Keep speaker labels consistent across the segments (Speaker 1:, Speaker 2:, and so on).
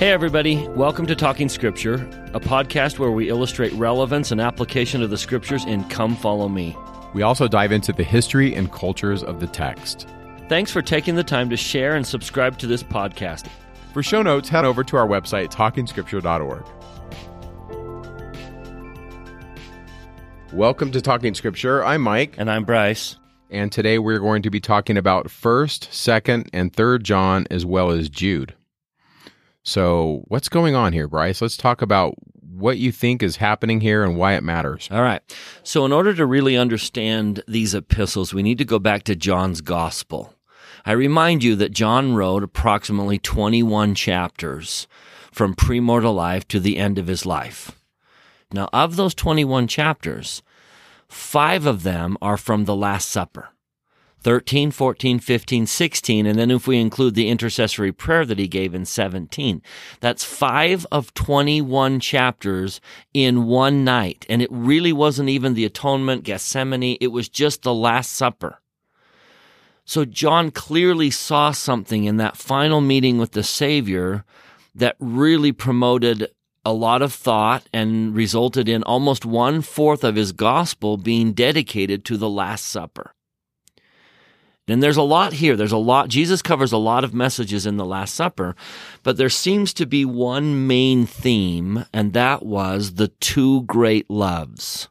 Speaker 1: Hey, everybody. Welcome to Talking Scripture, a podcast where we illustrate relevance and application of the scriptures in Come Follow Me.
Speaker 2: We also dive into the history and cultures of the text.
Speaker 1: Thanks for taking the time to share and subscribe to this podcast.
Speaker 2: For show notes, head over to our website, talkingscripture.org. Welcome to Talking Scripture. I'm Mike,
Speaker 1: And I'm Bryce.
Speaker 2: and today we're going to be talking about 1st, 2nd, and 3rd John as well as Jude. So, what's going on here, Bryce? Let's talk about what you think is happening here and why it matters.
Speaker 1: All right. So, in order to really understand these epistles, we need to go back to John's gospel. I remind you that John wrote approximately 21 chapters from premortal life to the end of his life. Now, of those 21 chapters, five of them are from the Last Supper. 13, 14, 15, 16, and then if we include the intercessory prayer that he gave in 17, that's five of 21 chapters in one night. And it really wasn't even the atonement, Gethsemane, it was just the Last Supper. So John clearly saw something in that final meeting with the Savior that really promoted a lot of thought and resulted in almost one fourth of his gospel being dedicated to the Last Supper. And there's a lot here. There's a lot. Jesus covers a lot of messages in the Last Supper, but there seems to be one main theme, and that was the two great loves.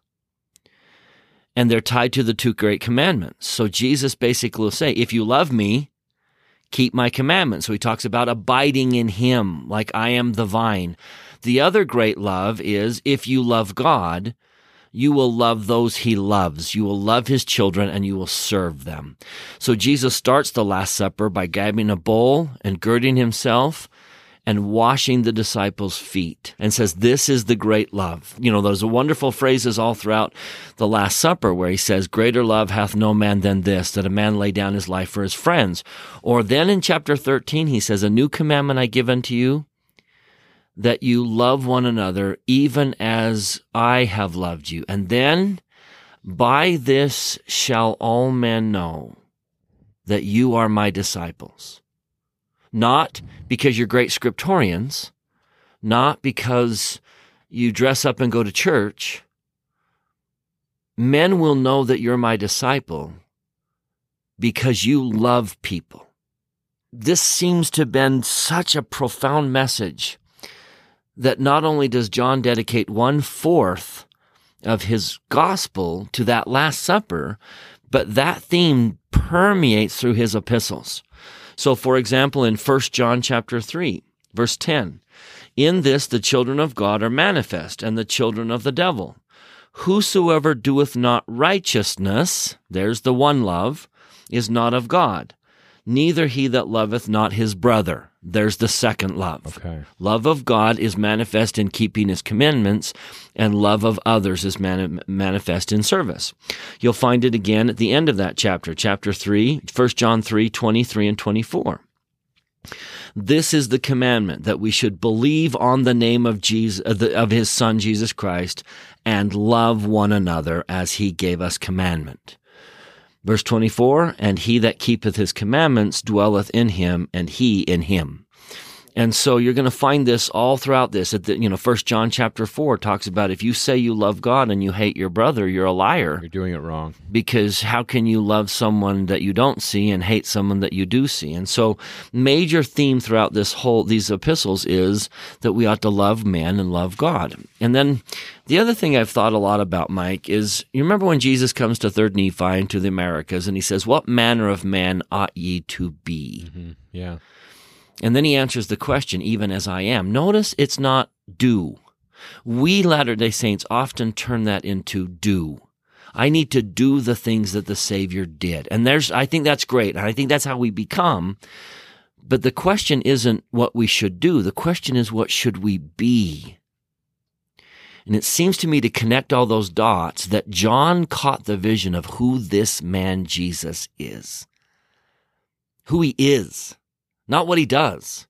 Speaker 1: And they're tied to the two great commandments. So Jesus basically will say, if you love me, keep my commandments. So he talks about abiding in him, like I am the vine. The other great love is if you love God, you will love those he loves. You will love his children and you will serve them. So Jesus starts the Last Supper by grabbing a bowl and girding himself and washing the disciples' feet and says, This is the great love. You know, there's wonderful phrases all throughout the Last Supper where he says, Greater love hath no man than this, that a man lay down his life for his friends. Or then in chapter 13, he says, A new commandment I give unto you, that you love one another even as I have loved you. And then by this shall all men know that you are my disciples. Not because you're great scriptorians, not because you dress up and go to church. Men will know that you're my disciple because you love people. This seems to have been such a profound message that not only does John dedicate one fourth of his gospel to that Last Supper, but that theme permeates through his epistles. So, for example, in 1 John chapter 3, verse 10, in this the children of God are manifest, and the children of the devil. Whosoever doeth not righteousness, there's the one love, is not of God, neither he that loveth not his brother. There's the second love.
Speaker 2: Okay.
Speaker 1: Love of God is manifest in keeping his commandments, and love of others is mani- manifest in service. You'll find it again at the end of that chapter, chapter 3, 1 John 3, 23 and 24. This is the commandment that we should believe on the name of Jesus, of, the, of his son Jesus Christ, and love one another as he gave us commandment. Verse 24, and he that keepeth his commandments dwelleth in him, and he in him. And so you're going to find this all throughout this. At the, you know, First John chapter four talks about if you say you love God and you hate your brother, you're a liar.
Speaker 2: You're doing it wrong.
Speaker 1: Because how can you love someone that you don't see and hate someone that you do see? And so, major theme throughout this whole these epistles is that we ought to love man and love God. And then the other thing I've thought a lot about, Mike, is you remember when Jesus comes to Third Nephi and to the Americas, and he says, "What manner of man ought ye to be?"
Speaker 2: Mm-hmm. Yeah.
Speaker 1: And then he answers the question, even as I am. Notice it's not do. We Latter day Saints often turn that into do. I need to do the things that the Savior did. And there's, I think that's great. And I think that's how we become. But the question isn't what we should do. The question is what should we be? And it seems to me to connect all those dots that John caught the vision of who this man Jesus is. Who he is. Not what he does.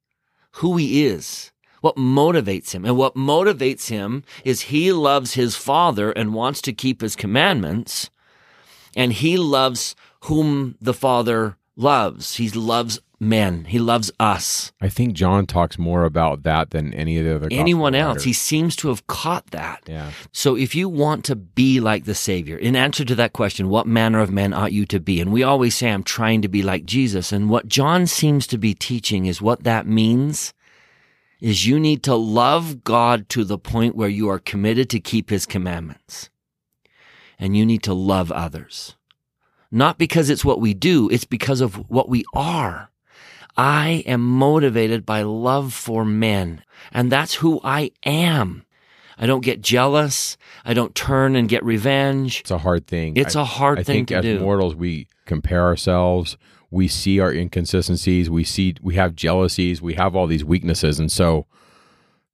Speaker 1: Who he is. What motivates him. And what motivates him is he loves his father and wants to keep his commandments. And he loves whom the father loves. He loves men. He loves us.
Speaker 2: I think John talks more about that than any of the other
Speaker 1: Anyone else.
Speaker 2: writers.
Speaker 1: He seems to have caught that.
Speaker 2: yeah.
Speaker 1: So if you want to be like the Savior, in answer to that question, what manner of men ought you to be? And we always say, I'm trying to be like Jesus. And what John seems to be teaching is what that means is you need to love God to the point where you are committed to keep his commandments. And you need to love others. Not because it's what we do, it's because of what we are. I am motivated by love for men, and that's who I am. I don't get jealous. I don't turn and get revenge.
Speaker 2: It's a hard thing.
Speaker 1: It's
Speaker 2: a
Speaker 1: a hard
Speaker 2: I
Speaker 1: thing
Speaker 2: think
Speaker 1: to
Speaker 2: as
Speaker 1: do.
Speaker 2: mortals, we compare ourselves. We see our inconsistencies. We see we have jealousies. We have all these weaknesses, and so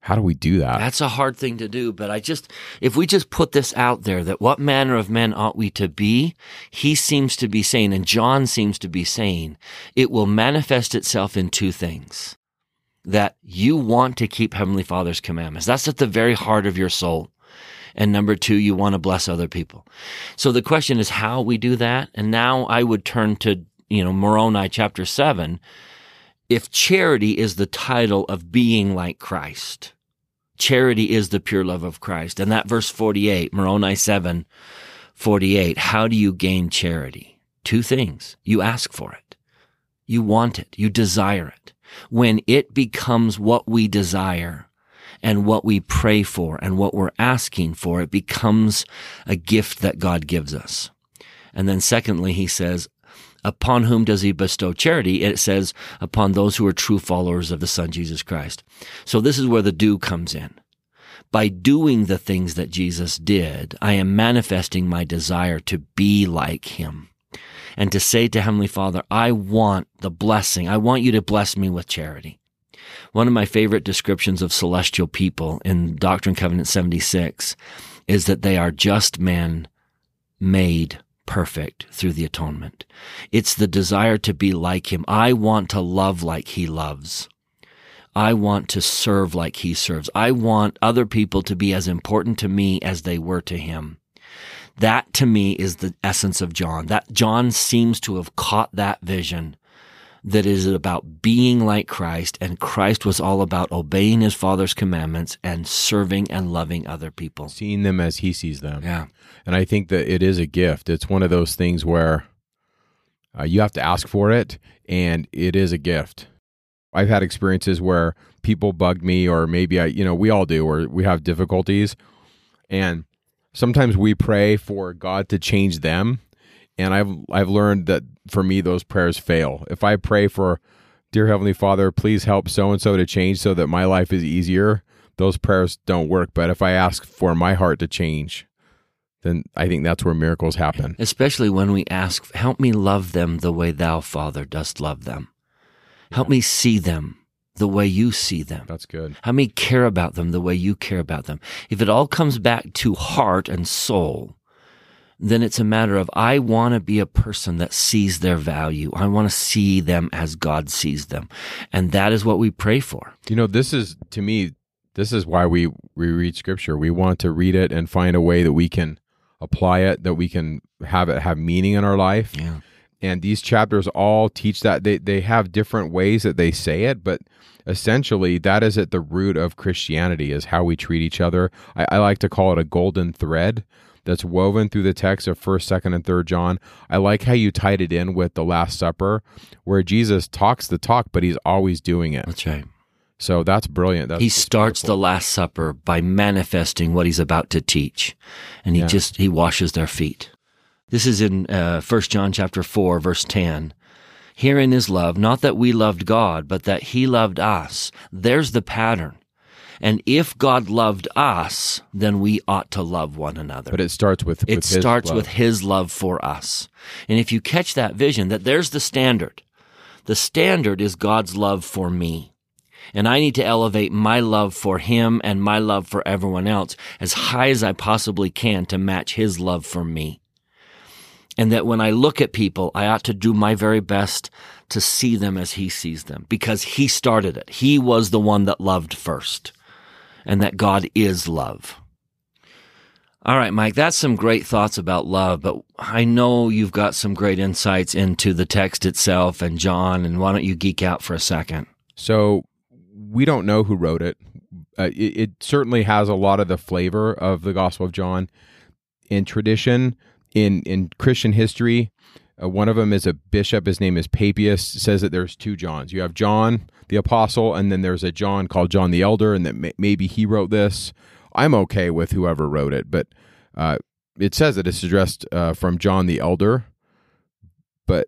Speaker 2: how do we do that?
Speaker 1: That's a hard thing to do, but I just, if we just put this out there that what manner of men ought we to be, he seems to be saying, and John seems to be saying, it will manifest itself in two things. That you want to keep Heavenly Father's commandments. That's at the very heart of your soul. And number two, you want to bless other people. So the question is how we do that. And now I would turn to, you know, Moroni chapter seven. If charity is the title of being like Christ, charity is the pure love of Christ. And that verse 48, Moroni 7, 48, how do you gain charity? Two things. You ask for it. You want it. You desire it. When it becomes what we desire and what we pray for and what we're asking for, it becomes a gift that God gives us. And then secondly, he says, upon whom does he bestow charity? It says, upon those who are true followers of the Son Jesus Christ. So this is where the do comes in. By doing the things that Jesus did, I am manifesting my desire to be like him and to say to Heavenly Father, I want the blessing. I want you to bless me with charity. One of my favorite descriptions of celestial people in Doctrine and Covenant 76 is that they are just men made perfect through the atonement. It's the desire to be like him. I want to love like he loves. I want to serve like he serves. I want other people to be as important to me as they were to him. That to me is the essence of John. That John seems to have caught that vision that is about being like Christ and Christ was all about obeying his father's commandments and serving and loving other people.
Speaker 2: Seeing them as he sees them.
Speaker 1: Yeah.
Speaker 2: And I think that it is a gift. It's one of those things where uh, you have to ask for it, and it is a gift. I've had experiences where people bugged me, or maybe I, you know, we all do, or we have difficulties, and sometimes we pray for God to change them, and I've I've learned that for me those prayers fail. If I pray for, dear Heavenly Father, please help so and so to change so that my life is easier, those prayers don't work. But if I ask for my heart to change, then I think that's where miracles happen.
Speaker 1: Especially when we ask, help me love them the way thou, Father, dost love them. Help me see them the way you see them.
Speaker 2: That's good.
Speaker 1: Help me care about them the way you care about them. If it all comes back to heart and soul, then it's a matter of I want to be a person that sees their value. I want to see them as God sees them. And that is what we pray for.
Speaker 2: You know, this is to me, this is why we we read scripture. We want to read it and find a way that we can apply it, that we can have it have meaning in our life.
Speaker 1: Yeah.
Speaker 2: And these chapters all teach that they they have different ways that they say it, but essentially that is at the root of Christianity is how we treat each other. I, I like to call it a golden thread that's woven through the text of first, second, and third John. I like how you tied it in with the Last Supper, where Jesus talks the talk, but he's always doing it.
Speaker 1: That's right.
Speaker 2: So that's brilliant. That's
Speaker 1: he starts the last supper by manifesting what he's about to teach and he
Speaker 2: Yeah.
Speaker 1: just he washes their feet this is in uh, 1 john chapter 4 verse 10 herein is love not that we loved god but that he loved us there's the pattern and if god loved us then we ought to love one another
Speaker 2: But it starts with,
Speaker 1: it
Speaker 2: with his
Speaker 1: starts
Speaker 2: love.
Speaker 1: with his love for us. And if you catch that vision, that there's the standard. The standard is God's love for me. And I need to elevate my love for him and my love for everyone else as high as I possibly can to match his love for me. And that when I look at people, I ought to do my very best to see them as he sees them because he started it. He was the one that loved first and that God is love. All right, Mike, that's some great thoughts about love, but I know you've got some great insights into the text itself and John, and why don't you geek out for a second?
Speaker 2: So we don't know who wrote it. Uh, it, it certainly has a lot of the flavor of the Gospel of John. In tradition, in in Christian history, uh, one of them is a bishop. His name is Papias. Says that there's two Johns. You have John the apostle, and then there's a John called John the Elder, and that may, maybe he wrote this. I'm okay with whoever wrote it, but uh, it says that it's addressed uh, from John the Elder. But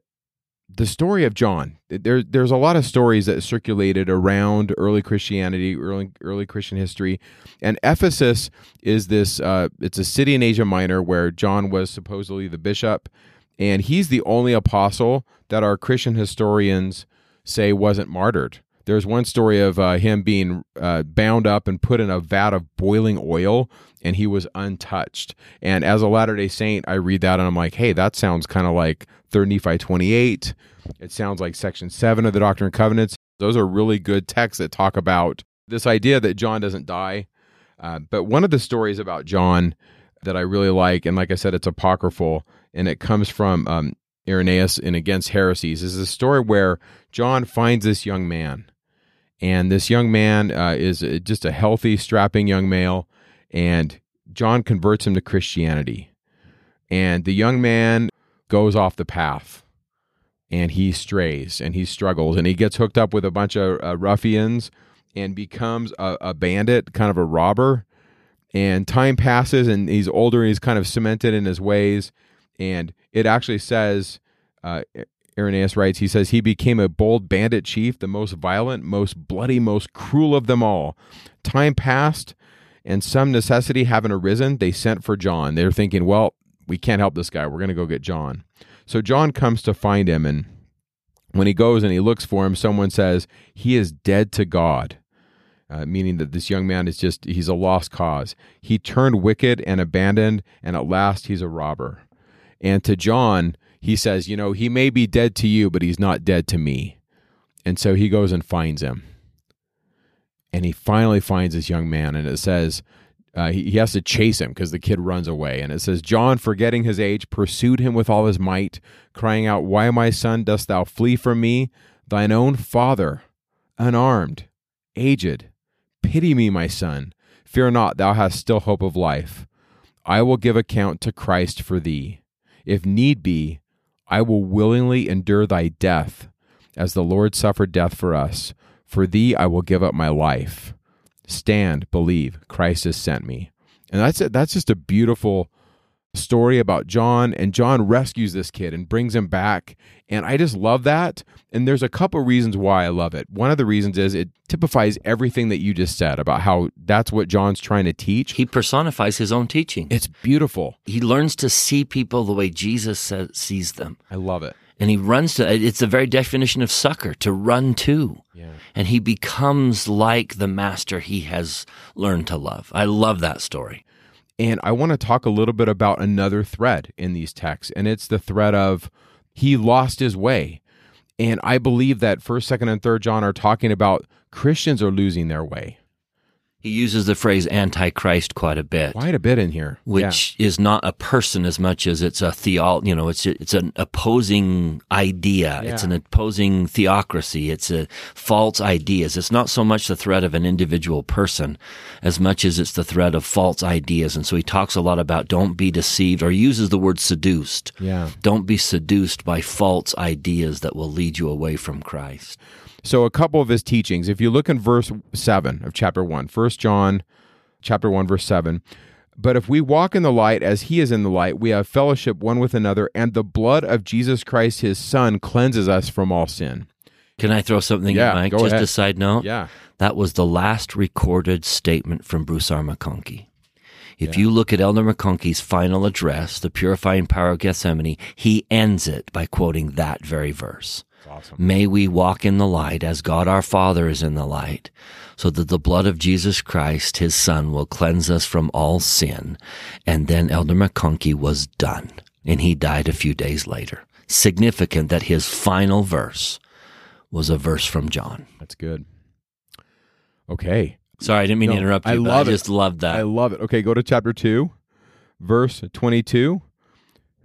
Speaker 2: the story of John, there, there's a lot of stories that circulated around early Christianity, early early Christian history, and Ephesus is this. Uh, it's a city in Asia Minor where John was supposedly the bishop, and he's the only apostle that our Christian historians say wasn't martyred. There's one story of uh, him being uh, bound up and put in a vat of boiling oil, and he was untouched. And as a Latter day Saint, I read that and I'm like, hey, that sounds kind of like 3 Nephi 28. It sounds like Section 7 of the Doctrine and Covenants. Those are really good texts that talk about this idea that John doesn't die. Uh, but one of the stories about John that I really like, and like I said, it's apocryphal, and it comes from um, Irenaeus in Against Heresies, is a story where John finds this young man and this young man uh, is just a healthy, strapping young male, and John converts him to Christianity. And the young man goes off the path and he strays and he struggles and he gets hooked up with a bunch of uh, ruffians and becomes a, a, bandit, kind of a robber. And time passes and he's older and he's kind of cemented in his ways. And it actually says, uh, Irenaeus writes, he says, He became a bold bandit chief, the most violent, most bloody, most cruel of them all. Time passed, and some necessity having arisen, they sent for John. They're thinking, Well, we can't help this guy. We're going to go get John. So John comes to find him, and when he goes and he looks for him, someone says, He is dead to God. Uh, meaning that this young man is just, he's a lost cause. He turned wicked and abandoned, and at last he's a robber. And to John, he says, you know, he may be dead to you, but he's not dead to me. And so he goes and finds him. And he finally finds this young man, and it says, uh, he, he has to chase him because the kid runs away. And it says, John, forgetting his age, pursued him with all his might, crying out, Why, my son, dost thou flee from me? Thine own father, unarmed, aged. Pity me, my son. Fear not, thou hast still hope of life. I will give account to Christ for thee. If need be, I will willingly endure thy death, as the Lord suffered death for us. For thee I will give up my life. Stand, believe, Christ has sent me. And that's it. That's just a beautiful story about John, and John rescues this kid and brings him back. And I just love that. And there's a couple reasons why I love it. One of the reasons is it typifies everything that you just said about how that's what John's trying to teach.
Speaker 1: He personifies his own teaching.
Speaker 2: It's beautiful.
Speaker 1: He learns to see people the way Jesus says, sees them.
Speaker 2: I love it.
Speaker 1: And he runs to it's the very definition of succor to run to.
Speaker 2: Yeah.
Speaker 1: And he becomes like the master he has learned to love. I love that story.
Speaker 2: And I want to talk a little bit about another thread in these texts, and it's the thread of he lost his way. And I believe that first, second, and third John are talking about Christians are losing their way.
Speaker 1: He uses the phrase antichrist quite a bit.
Speaker 2: Quite a bit in here.
Speaker 1: Which yeah. is not a person as much as it's a theol, you know, it's it's an opposing idea. Yeah. It's an opposing theocracy. It's a false ideas. It's not so much the threat of an individual person as much as it's the threat of false ideas. And so he talks a lot about don't be deceived or uses the word seduced.
Speaker 2: Yeah.
Speaker 1: Don't be seduced by false ideas that will lead you away from Christ.
Speaker 2: So, a couple of his teachings, if you look in verse 7 of chapter 1, 1 John chapter 1, verse 7. But if we walk in the light as he is in the light, we have fellowship one with another, and the blood of Jesus Christ, his son, cleanses us from all sin.
Speaker 1: Can I throw something
Speaker 2: yeah,
Speaker 1: in, Mike?
Speaker 2: Go
Speaker 1: Just
Speaker 2: ahead.
Speaker 1: a side note.
Speaker 2: Yeah.
Speaker 1: That was the last recorded statement from Bruce R. McConkie. If yeah. you look at Elder McConkie's final address, The Purifying Power of Gethsemane, he ends it by quoting that very verse.
Speaker 2: Awesome.
Speaker 1: May we walk in the light as God our Father is in the light, so that the blood of Jesus Christ, his Son, will cleanse us from all sin. And then Elder McConkie was done, and he died a few days later. Significant that his final verse was a verse from John.
Speaker 2: That's good. Okay.
Speaker 1: Sorry, I didn't mean
Speaker 2: no,
Speaker 1: to interrupt you.
Speaker 2: I love
Speaker 1: I
Speaker 2: it.
Speaker 1: just loved that.
Speaker 2: I love it. Okay, go to chapter two, Verse 22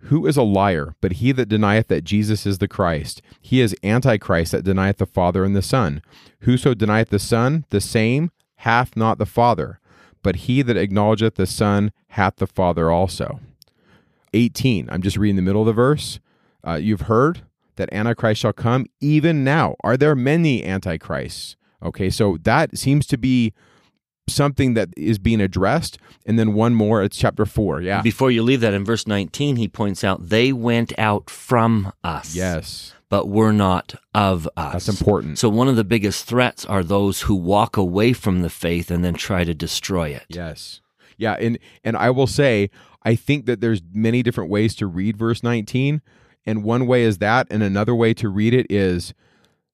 Speaker 2: Who is a liar but he that denieth that Jesus is the Christ? He is Antichrist that denieth the Father and the Son. Whoso denieth the Son, the same hath not the Father, but he that acknowledgeth the Son hath the Father also. 18. I'm just reading the middle of the verse. Uh, you've heard that Antichrist shall come even now. Are there many Antichrists? Okay, so that seems to be something that is being addressed. And then one more, it's chapter four. Yeah.
Speaker 1: Before you leave that, in verse 19, he points out, they went out from us.
Speaker 2: Yes.
Speaker 1: But were not of us.
Speaker 2: That's important.
Speaker 1: So, one of the biggest threats are those who walk away from the faith and then try to destroy it.
Speaker 2: Yes. Yeah. And, and I will say, I think that there's many different ways to read verse 19. And one way is that. And another way to read it is,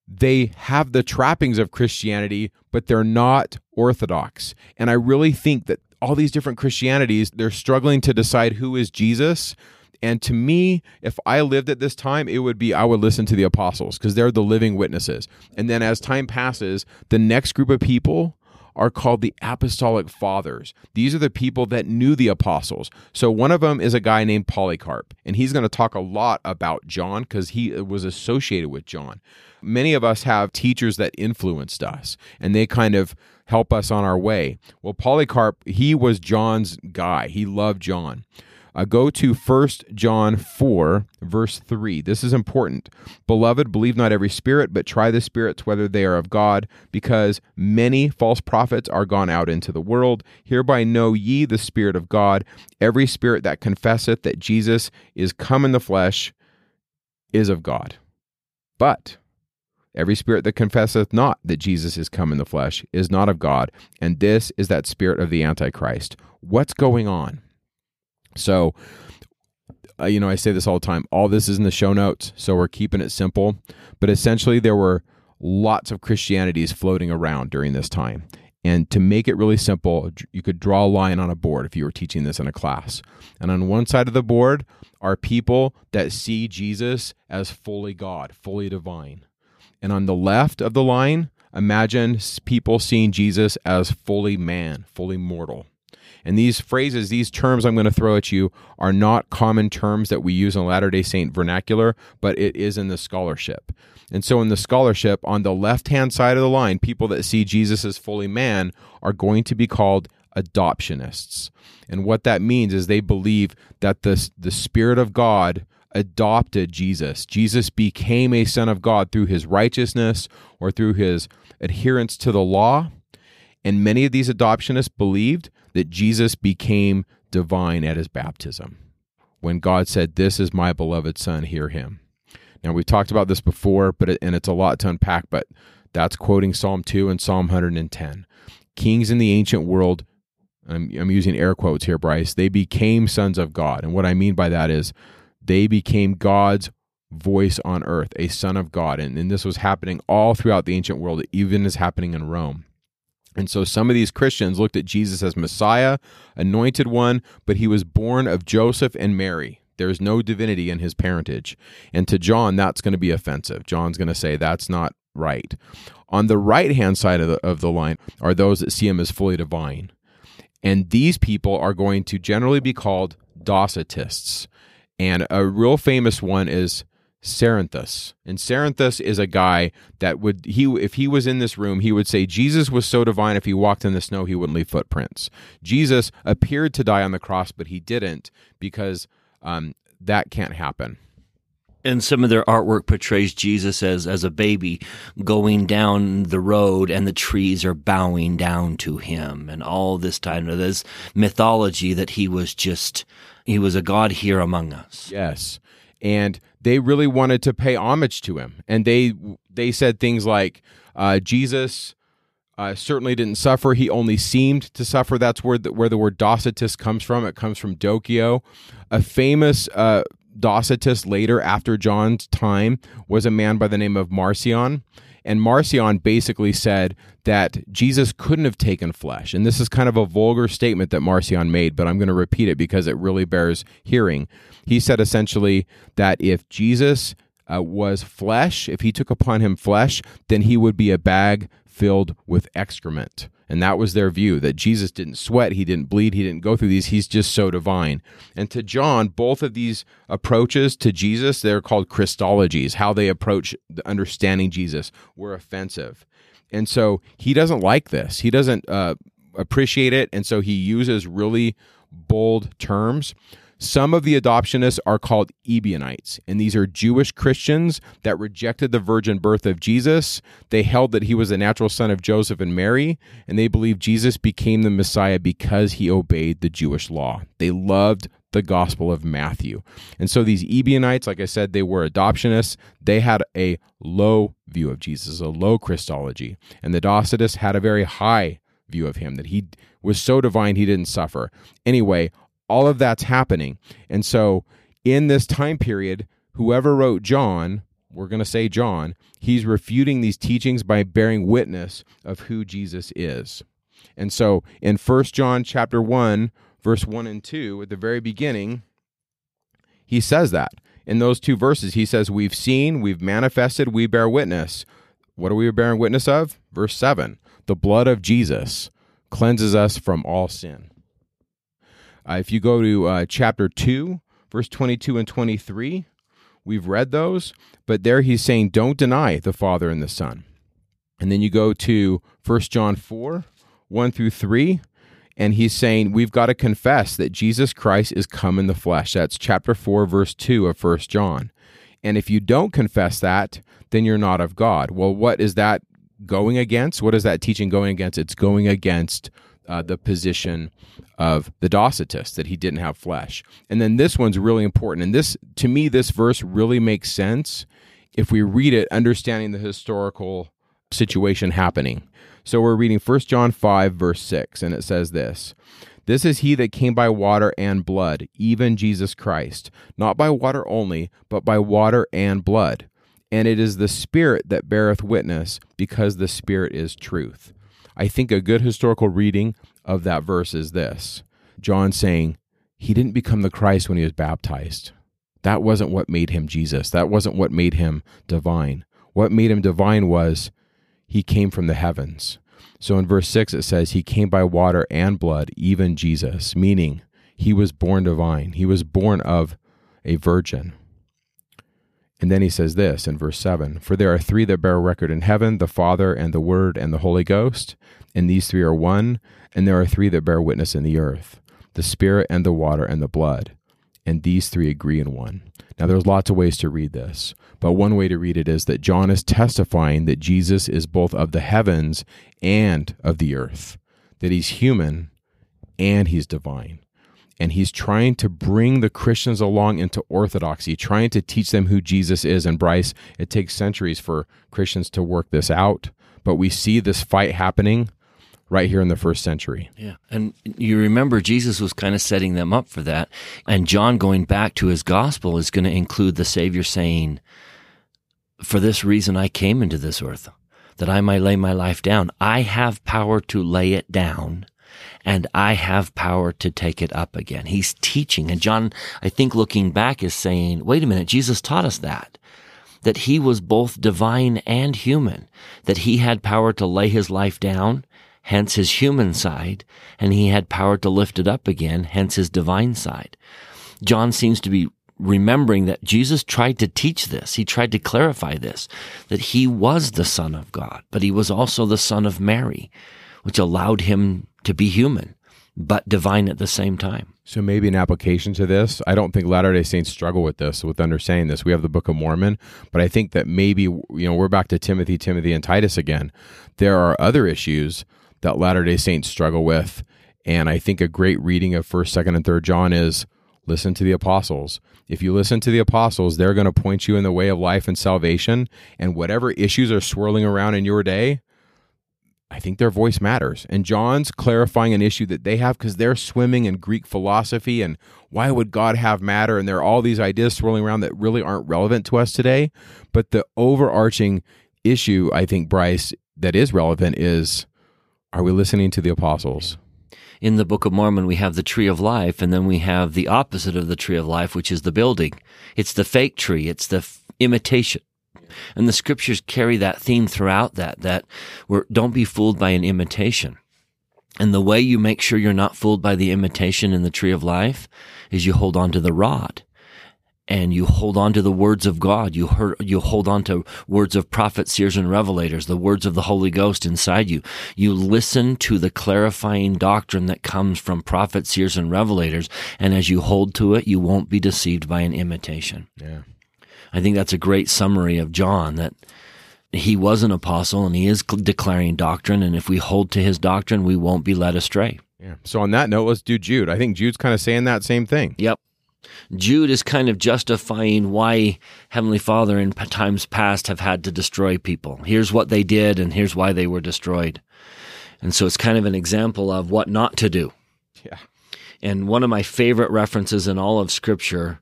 Speaker 2: they have the trappings of Christianity, but they're not orthodox. And I really think that all these different Christianities, they're struggling to decide who is Jesus. And to me, if I lived at this time, it would be I would listen to the apostles because they're the living witnesses. And then as time passes, the next group of people are called the apostolic fathers. These are the people that knew the apostles. So one of them is a guy named Polycarp, and he's going to talk a lot about John because he was associated with John. Many of us have teachers that influenced us, and they kind of help us on our way. Well, Polycarp, he was John's guy. He loved John. Uh, go to 1 John 4, verse 3. This is important. Beloved, believe not every spirit, but try the spirits whether they are of God, because many false prophets are gone out into the world. Hereby know ye the Spirit of God. Every spirit that confesseth that Jesus is come in the flesh is of God. But Every spirit that confesseth not that Jesus is come in the flesh is not of God, and this is that spirit of the Antichrist. What's going on? So, uh, you know, I say this all the time. All this is in the show notes, so we're keeping it simple. But essentially, there were lots of Christianities floating around during this time. And to make it really simple, you could draw a line on a board if you were teaching this in a class. And on one side of the board are people that see Jesus as fully God, fully divine. And on the left of the line, imagine people seeing Jesus as fully man, fully mortal. And these phrases, these terms I'm going to throw at you are not common terms that we use in Latter day Saint vernacular, but it is in the scholarship. And so, in the scholarship, on the left hand side of the line, people that see Jesus as fully man are going to be called adoptionists. And what that means is they believe that the, the Spirit of God adopted Jesus. Jesus became a son of God through his righteousness or through his adherence to the law. And many of these adoptionists believed that Jesus became divine at his baptism when God said, This is my beloved son, hear him. Now, we've talked about this before, but it, and it's a lot to unpack, but that's quoting Psalm 2 and Psalm 110. Kings in the ancient world, I'm, I'm using air quotes here, Bryce, they became sons of God. And what I mean by that is they became God's voice on earth, a son of God. And, and this was happening all throughout the ancient world, even is happening in Rome. And so some of these Christians looked at Jesus as Messiah, anointed one, but he was born of Joseph and Mary. There's no divinity in his parentage. And to John, that's going to be offensive. John's going to say that's not right. On the right hand side of the, of the line are those that see him as fully divine. And these people are going to generally be called Docetists. And a real famous one is Cerinthus. And Cerinthus is a guy that would he if he was in this room, he would say Jesus was so divine if he walked in the snow he wouldn't leave footprints. Jesus appeared to die on the cross, but he didn't because um, that can't happen.
Speaker 1: And some of their artwork portrays Jesus as as a baby going down the road, and the trees are bowing down to him, and all this time there's mythology that he was just he was a god here among us.
Speaker 2: Yes. And they really wanted to pay homage to him. And they they said things like uh, Jesus uh, certainly didn't suffer. He only seemed to suffer. That's where the, where the word Docetist comes from. It comes from dokeo. A famous uh, Docetist later, after John's time, was a man by the name of Marcion. And Marcion basically said that Jesus couldn't have taken flesh. And this is kind of a vulgar statement that Marcion made, but I'm going to repeat it because it really bears hearing. He said essentially that if Jesus uh, was flesh, if he took upon him flesh, then he would be a bag filled with excrement. And that was their view that Jesus didn't sweat, he didn't bleed, he didn't go through these. He's just so divine. And to John, both of these approaches to Jesus, they're called Christologies. How they approach the understanding Jesus were offensive. And so he doesn't like this. He doesn't uh, appreciate it. And so he uses really bold terms. Some of the adoptionists are called Ebionites, and these are Jewish Christians that rejected the virgin birth of Jesus. They held that he was a natural son of Joseph and Mary, and they believed Jesus became the Messiah because he obeyed the Jewish law. They loved the Gospel of Matthew. And so these Ebionites, like I said, they were adoptionists. They had a low view of Jesus, a low Christology. And the Docetists had a very high view of him, that he was so divine he didn't suffer. Anyway, all of that's happening. And so in this time period, whoever wrote John, we're going to say John, he's refuting these teachings by bearing witness of who Jesus is. And so in First John chapter 1, verse 1 and 2, at the very beginning, he says that. In those two verses, he says, We've seen, we've manifested, we bear witness. What are we bearing witness of? Verse 7 The blood of Jesus cleanses us from all sin. Uh, if you go to uh, chapter 2, verse 22 and 23, we've read those, but there he's saying, don't deny the Father and the Son. And then you go to 1 John 4, 1 through 3, and he's saying, we've got to confess that Jesus Christ is come in the flesh. That's chapter 4, verse 2 of 1 John. And if you don't confess that, then you're not of God. Well, what is that going against? What is that teaching going against? It's going against uh, the position of the Docetists that he didn't have flesh. And then this one's really important. And this, to me, this verse really makes sense if we read it, understanding the historical situation happening. So we're reading 1 John 5, verse 6, and it says this This is he that came by water and blood, even Jesus Christ, not by water only, but by water and blood. And it is the Spirit that beareth witness, because the Spirit is truth. I think a good historical reading of that verse is this John saying, He didn't become the Christ when he was baptized. That wasn't what made him Jesus. That wasn't what made him divine. What made him divine was he came from the heavens. So in verse 6, it says, He came by water and blood, even Jesus, meaning he was born divine. He was born of a virgin. And then he says this in verse 7 For there are three that bear record in heaven the Father, and the Word, and the Holy Ghost. And these three are one. And there are three that bear witness in the earth the Spirit, and the water, and the blood. And these three agree in one. Now, there's lots of ways to read this, but one way to read it is that John is testifying that Jesus is both of the heavens and of the earth, that he's human and he's divine and he's trying to bring the Christians along into orthodoxy, trying to teach them who Jesus is. And Bryce, it takes centuries for Christians to work this out, but we see this fight happening right here in the first century.
Speaker 1: Yeah. And you remember Jesus was kind of setting them up for that. And John going back to his gospel is going to include the Savior saying, For this reason I came into this earth, that I might lay my life down. I have power to lay it down and I have power to take it up again. He's teaching. And John, I think looking back is saying, wait a minute, Jesus taught us that. That he was both divine and human, that he had power to lay his life down, hence his human side, and he had power to lift it up again, hence his divine side. John seems to be remembering that Jesus tried to teach this. He tried to clarify this, that he was the son of God, but he was also the son of Mary, which allowed him to be human, but divine at the same time.
Speaker 2: So maybe an application to this. I don't think Latter Day Saints struggle with this, with understanding this. We have the Book of Mormon, but I think that maybe you know we're back to Timothy, Timothy, and Titus again. There are other issues that Latter Day Saints struggle with, and I think a great reading of First, Second, and Third John is listen to the apostles. If you listen to the apostles, they're going to point you in the way of life and salvation, and whatever issues are swirling around in your day, I think their voice matters. And John's clarifying an issue that they have because they're swimming in Greek philosophy and why would God have matter? And there are all these ideas swirling around that really aren't relevant to us today. But the overarching issue, I think, Bryce, that is relevant is are we listening to the apostles?
Speaker 1: In the Book of Mormon, we have the tree of life, and then we have the opposite of the tree of life, which is the building. It's the fake tree, it's the f- imitation. And the scriptures carry that theme throughout that, that we're, don't be fooled by an imitation. And the way you make sure you're not fooled by the imitation in the tree of life is you hold on to the rod and you hold on to the words of God. You heard, you hold on to words of prophets, seers, and revelators, the words of the Holy Ghost inside you. You listen to the clarifying doctrine that comes from prophets, seers, and revelators. And as you hold to it, you won't be deceived by an imitation.
Speaker 2: Yeah.
Speaker 1: I think that's a great summary of John that he was an apostle and he is declaring doctrine. And if we hold to his doctrine, we won't be led astray.
Speaker 2: Yeah. So on that note, let's do Jude. I think Jude's kind of saying that same thing.
Speaker 1: Yep. Jude is kind of justifying why Heavenly Father in times past have had to destroy people. Here's what they did and here's why they were destroyed. And so it's kind of an example of what not to do.
Speaker 2: Yeah.
Speaker 1: And one of my favorite references in all of scripture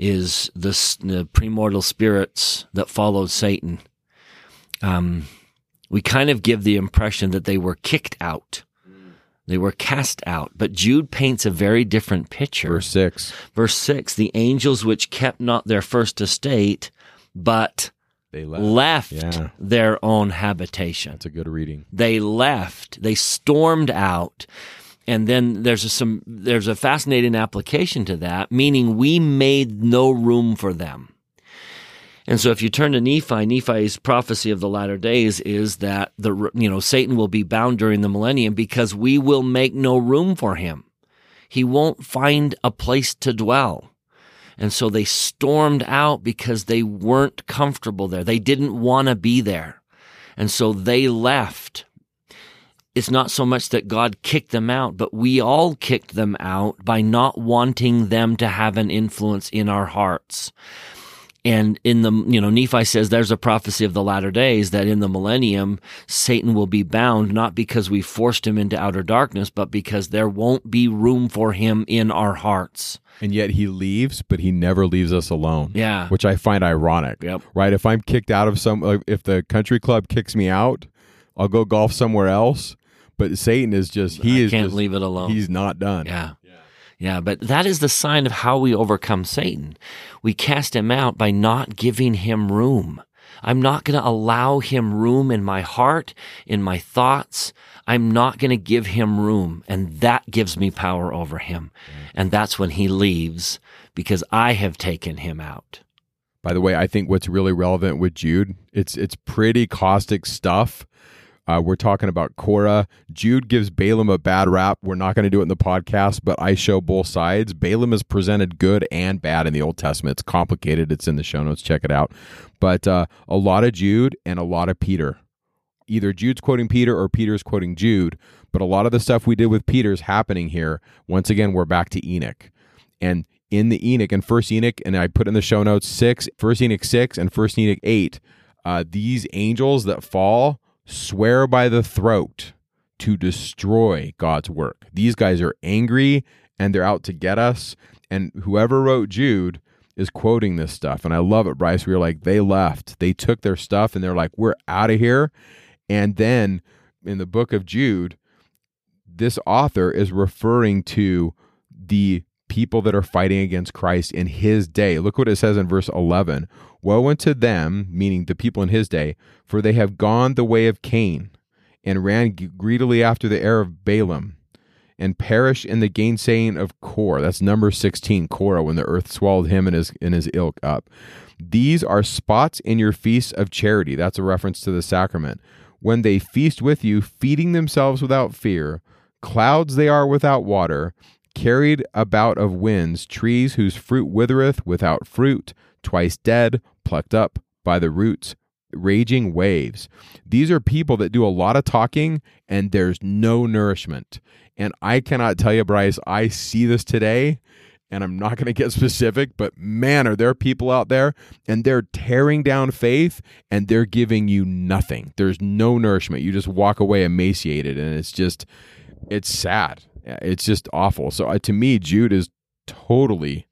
Speaker 1: is this, the premortal spirits that followed Satan um, we kind of give the impression that they were kicked out. They were cast out. But Jude paints a very different picture.
Speaker 2: Verse 6.
Speaker 1: Verse 6 The angels which kept not their first estate, but
Speaker 2: They left.
Speaker 1: left
Speaker 2: Yeah.
Speaker 1: their own habitation.
Speaker 2: That's a good reading.
Speaker 1: They left. They stormed out. And then there's a, some there's a fascinating application to that, meaning we made no room for them. And so if you turn to Nephi, Nephi's prophecy of the latter days is that the you know Satan will be bound during the millennium because we will make no room for him. He won't find a place to dwell. And so they stormed out because they weren't comfortable there. They didn't want to be there. And so they left. It's not so much that God kicked them out, but we all kicked them out by not wanting them to have an influence in our hearts. And in the, you know, Nephi says there's a prophecy of the latter days that in the millennium, Satan will be bound, not because we forced him into outer darkness, but because there won't be room for him in our hearts.
Speaker 2: And yet he leaves, but he never leaves us alone.
Speaker 1: Yeah.
Speaker 2: Which I find ironic.
Speaker 1: Yep.
Speaker 2: Right? If I'm kicked out of some, uh, if the country club kicks me out, I'll go golf somewhere else. But Satan is just, he
Speaker 1: I
Speaker 2: is
Speaker 1: can't
Speaker 2: just-
Speaker 1: leave it alone.
Speaker 2: He's not done.
Speaker 1: Yeah. Yeah, but that is the sign of how we overcome Satan. We cast him out by not giving him room. I'm not going to allow him room in my heart, in my thoughts. I'm not going to give him room. And that gives me power over him. And that's when he leaves because I have taken him out.
Speaker 2: By the way, I think what's really relevant with Jude, it's it's pretty caustic stuff. Uh, we're talking about Korah. Jude gives Balaam a bad rap. We're not going to do it in the podcast, but I show both sides. Balaam is presented good and bad in the Old Testament. It's complicated. It's in the show notes. Check it out. But uh, a lot of Jude and a lot of Peter. Either Jude's quoting Peter or Peter's quoting Jude. But a lot of the stuff we did with Peter's happening here. Once again, we're back to Enoch. And in the Enoch and First Enoch, and I put in the show notes six, First Enoch six and First Enoch eight. Uh, these angels that fall swear by the throat to destroy God's work. These guys are angry and they're out to get us. And whoever wrote Jude is quoting this stuff. And I love it, Bryce. We were like, they left. They took their stuff and they're like, we're out of here. And then in the book of Jude, this author is referring to the people that are fighting against Christ in his day. Look what it says in verse 11 Woe unto them, meaning the people in his day, for they have gone the way of Cain and ran greedily after the heir of Balaam and perish in the gainsaying of Kor. That's number 16, Korah, when the earth swallowed him and his, and his ilk up. These are spots in your feasts of charity. That's a reference to the sacrament. When they feast with you, feeding themselves without fear, clouds they are without water, carried about of winds, trees whose fruit withereth without fruit, twice dead, plucked up by the roots, raging waves. These are people that do a lot of talking and there's no nourishment. And I cannot tell you, Bryce, I see this today and I'm not going to get specific, but man, are there people out there and they're tearing down faith and they're giving you nothing. There's no nourishment. You just walk away emaciated and it's just, it's sad. It's just awful. So uh, to me, Jude is totally,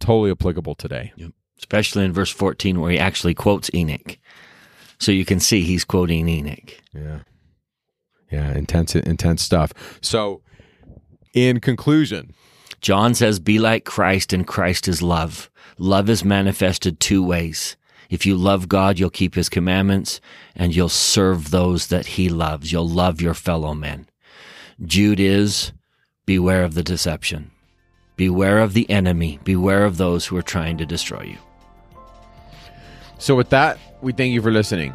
Speaker 2: totally applicable today.
Speaker 1: Especially in verse 14 where he actually quotes Enoch. So you can see he's quoting Enoch.
Speaker 2: Yeah. Yeah, intense intense stuff. So in conclusion,
Speaker 1: John says, Be like Christ, and Christ is love. Love is manifested two ways. If you love God, you'll keep his commandments and you'll serve those that he loves. You'll love your fellow men. Jude is beware of the deception. Beware of the enemy. Beware of those who are trying to destroy you.
Speaker 2: So, with that, we thank you for listening.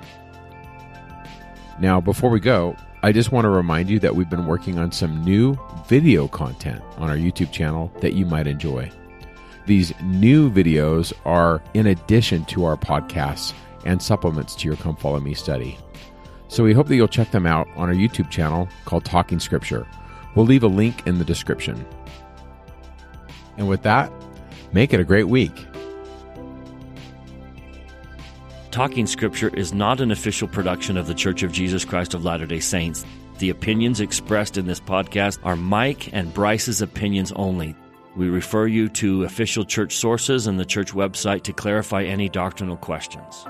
Speaker 2: Now, before we go, I just want to remind you that we've been working on some new video content on our YouTube channel that you might enjoy. These new videos are in addition to our podcasts and supplements to your Come Follow Me study. So we hope that you'll check them out on our YouTube channel called Talking Scripture. We'll leave a link in the description. And with that, make it a great week.
Speaker 1: Talking Scripture is not an official production of The Church of Jesus Christ of Latter day Saints. The opinions expressed in this podcast are Mike and Bryce's opinions only. We refer you to official church sources and the church website to clarify any doctrinal questions.